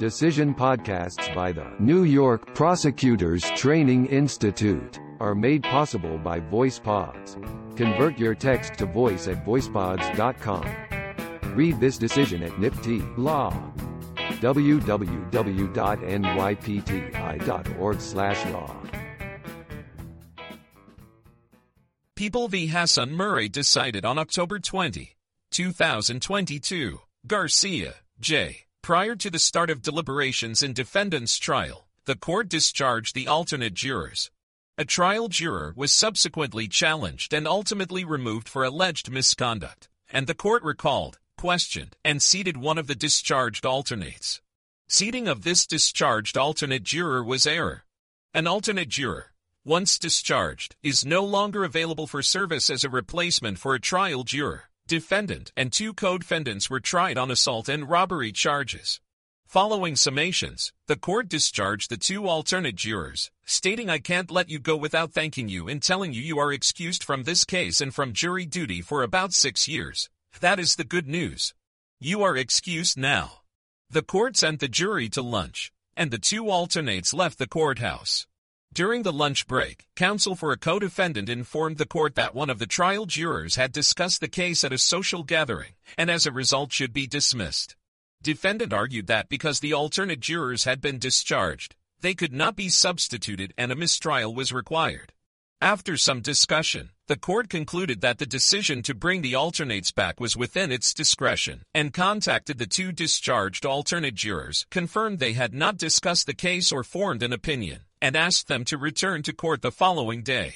Decision podcasts by the New York Prosecutors Training Institute are made possible by VoicePods. Convert your text to voice at voicepods.com. Read this decision at NYPTI Law. www.nypti.org/law. People v. Hassan Murray decided on October 20, 2022. Garcia, J. Prior to the start of deliberations in defendant's trial, the court discharged the alternate jurors. A trial juror was subsequently challenged and ultimately removed for alleged misconduct, and the court recalled, questioned, and seated one of the discharged alternates. Seating of this discharged alternate juror was error. An alternate juror, once discharged, is no longer available for service as a replacement for a trial juror defendant, and two co-defendants were tried on assault and robbery charges. Following summations, the court discharged the two alternate jurors, stating I can't let you go without thanking you and telling you you are excused from this case and from jury duty for about six years. That is the good news. You are excused now. The court sent the jury to lunch, and the two alternates left the courthouse. During the lunch break, counsel for a co-defendant informed the court that one of the trial jurors had discussed the case at a social gathering, and as a result should be dismissed. Defendant argued that because the alternate jurors had been discharged, they could not be substituted and a mistrial was required. After some discussion, the court concluded that the decision to bring the alternates back was within its discretion and contacted the two discharged alternate jurors, confirmed they had not discussed the case or formed an opinion, and asked them to return to court the following day.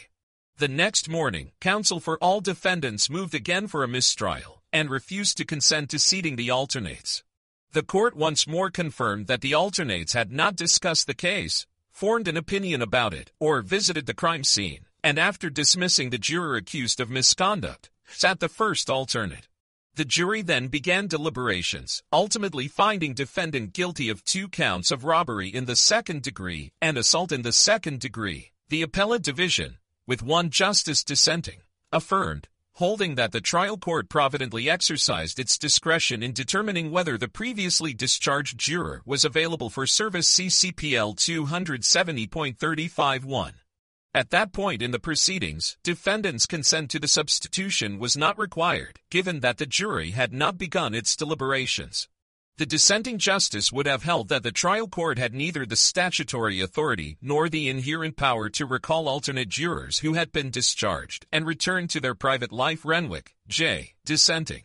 The next morning, counsel for all defendants moved again for a mistrial and refused to consent to seating the alternates. The court once more confirmed that the alternates had not discussed the case, formed an opinion about it, or visited the crime scene, and after dismissing the juror accused of misconduct, sat the first alternate. The jury then began deliberations, ultimately finding defendant guilty of two counts of robbery in the second degree and assault in the second degree. The appellate division, with one justice dissenting, affirmed, holding that the trial court providently exercised its discretion in determining whether the previously discharged juror was available for service CCPL 270.351. At that point in the proceedings, defendant's consent to the substitution was not required, given that the jury had not begun its deliberations. The dissenting justice would have held that the trial court had neither the statutory authority nor the inherent power to recall alternate jurors who had been discharged and returned to their private life. Renwick, J. Dissenting.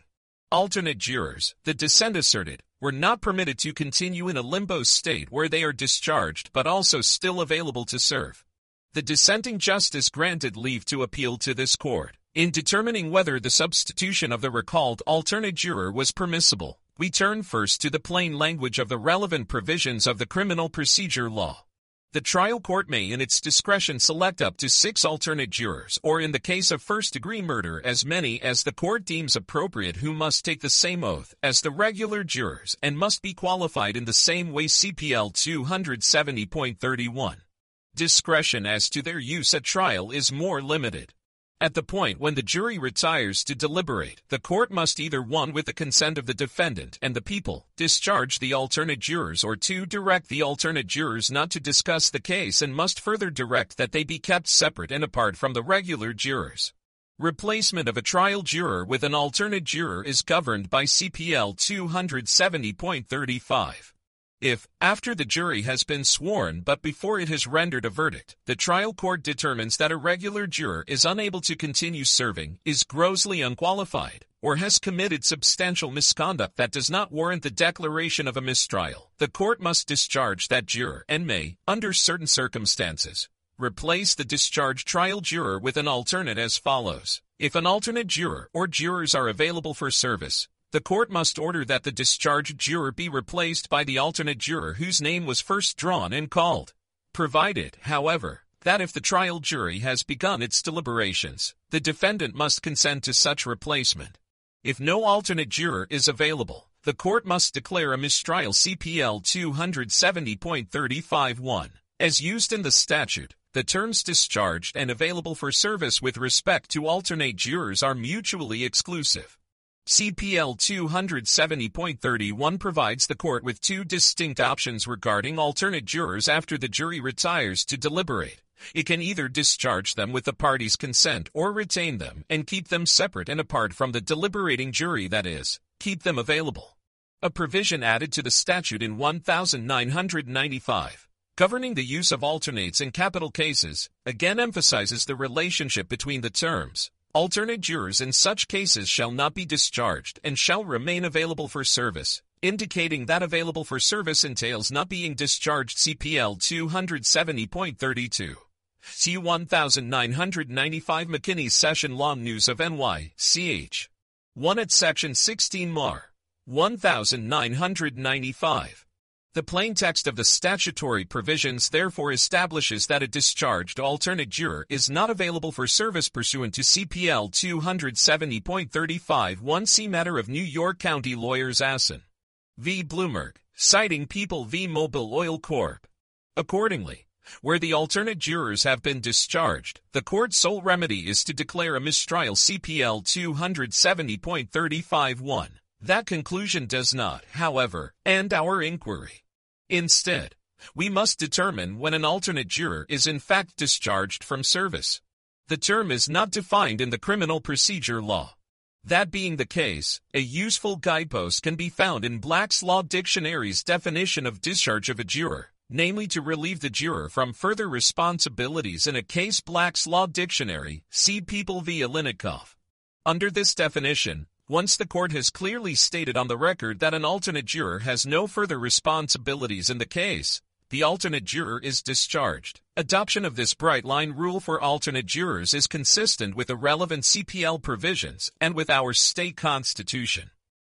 Alternate jurors, the dissent asserted, were not permitted to continue in a limbo state where they are discharged but also still available to serve. The dissenting justice granted leave to appeal to this court. In determining whether the substitution of the recalled alternate juror was permissible, we turn first to the plain language of the relevant provisions of the criminal procedure law. The trial court may in its discretion select up to six alternate jurors or in the case of first-degree murder as many as the court deems appropriate who must take the same oath as the regular jurors and must be qualified in the same way CPL 270.31 discretion as to their use at trial is more limited. At the point when the jury retires to deliberate, the court must either 1. with the consent of the defendant and the people, discharge the alternate jurors or 2. direct the alternate jurors not to discuss the case and must further direct that they be kept separate and apart from the regular jurors. Replacement of a trial juror with an alternate juror is governed by CPL 270.35. If, after the jury has been sworn but before it has rendered a verdict, the trial court determines that a regular juror is unable to continue serving, is grossly unqualified, or has committed substantial misconduct that does not warrant the declaration of a mistrial, the court must discharge that juror and may, under certain circumstances, replace the discharged trial juror with an alternate as follows. If an alternate juror or jurors are available for service, the court must order that the discharged juror be replaced by the alternate juror whose name was first drawn and called. Provided, however, that if the trial jury has begun its deliberations, the defendant must consent to such replacement. If no alternate juror is available, the court must declare a mistrial CPL 270.351. As used in the statute, the terms discharged and available for service with respect to alternate jurors are mutually exclusive. CPL 270.31 provides the court with two distinct options regarding alternate jurors after the jury retires to deliberate. It can either discharge them with the party's consent or retain them and keep them separate and apart from the deliberating jury that is, keep them available. A provision added to the statute in 1995 governing the use of alternates in capital cases, again emphasizes the relationship between the terms. Alternate jurors in such cases shall not be discharged and shall remain available for service, indicating that available for service entails not being discharged CPL 270.32. C 1995 McKinney Session Law News of NY, CH. 1 at Section 16 Mar. 1995. The plain text of the statutory provisions therefore establishes that a discharged alternate juror is not available for service pursuant to CPL 270.35 1C Matter of New York County Lawyers Assen v. Bloomberg, citing People v. Mobil Oil Corp. Accordingly, where the alternate jurors have been discharged, the court's sole remedy is to declare a mistrial CPL 270.35 1. That conclusion does not, however, end our inquiry. Instead, we must determine when an alternate juror is in fact discharged from service. The term is not defined in the criminal procedure law. That being the case, a useful guidepost can be found in Black's Law Dictionary's definition of discharge of a juror, namely to relieve the juror from further responsibilities in a case Black's Law Dictionary, see People v. Alinikoff. Under this definition, once the court has clearly stated on the record that an alternate juror has no further responsibilities in the case, the alternate juror is discharged. Adoption of this bright line rule for alternate jurors is consistent with the relevant CPL provisions and with our state constitution.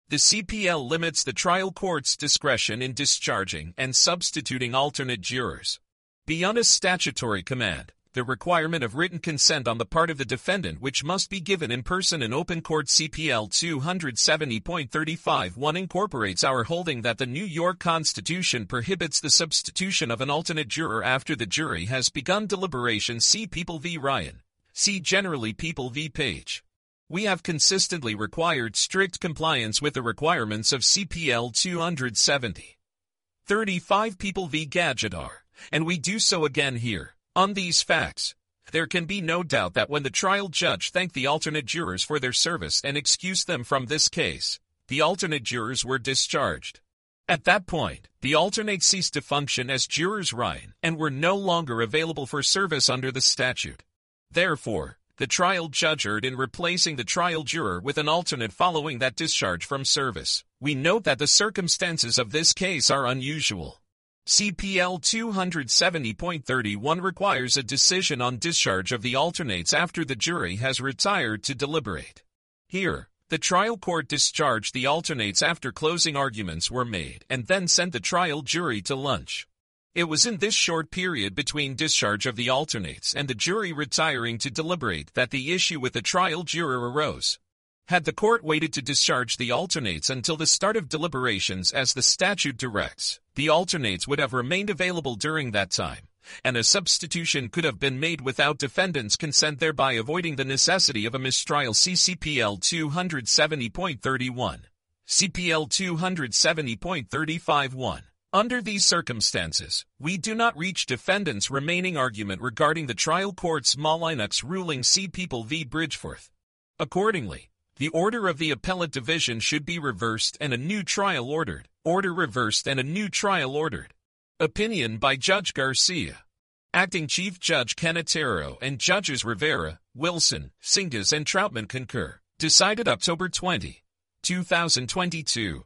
The CPL limits the trial court's discretion in discharging and substituting alternate jurors. Beyond a statutory command, the requirement of written consent on the part of the defendant which must be given in person in open court CPL 270.35 incorporates our holding that the New York Constitution prohibits the substitution of an alternate juror after the jury has begun deliberation see People v. Ryan. See generally People v. Page. We have consistently required strict compliance with the requirements of CPL 270. 35 People v. Gajadhar, and we do so again here. On these facts, there can be no doubt that when the trial judge thanked the alternate jurors for their service and excused them from this case, the alternate jurors were discharged. At that point, the alternate ceased to function as jurors Ryan and were no longer available for service under the statute. Therefore, the trial judge erred in replacing the trial juror with an alternate following that discharge from service. We note that the circumstances of this case are unusual. CPL 270.31 requires a decision on discharge of the alternates after the jury has retired to deliberate. Here, the trial court discharged the alternates after closing arguments were made and then sent the trial jury to lunch. It was in this short period between discharge of the alternates and the jury retiring to deliberate that the issue with the trial juror arose. Had the court waited to discharge the alternates until the start of deliberations as the statute directs, the alternates would have remained available during that time, and a substitution could have been made without defendant's consent thereby avoiding the necessity of a mistrial CCPL 270.31. CPL 270.351. Under these circumstances, we do not reach defendant's remaining argument regarding the trial court's Molineux ruling C. People v. Bridgeforth. Accordingly, the order of the appellate division should be reversed and a new trial ordered. Order reversed and a new trial ordered. Opinion by Judge Garcia. Acting Chief Judge Cannataro and Judges Rivera, Wilson, Singas and Troutman concur. Decided October 20, 2022.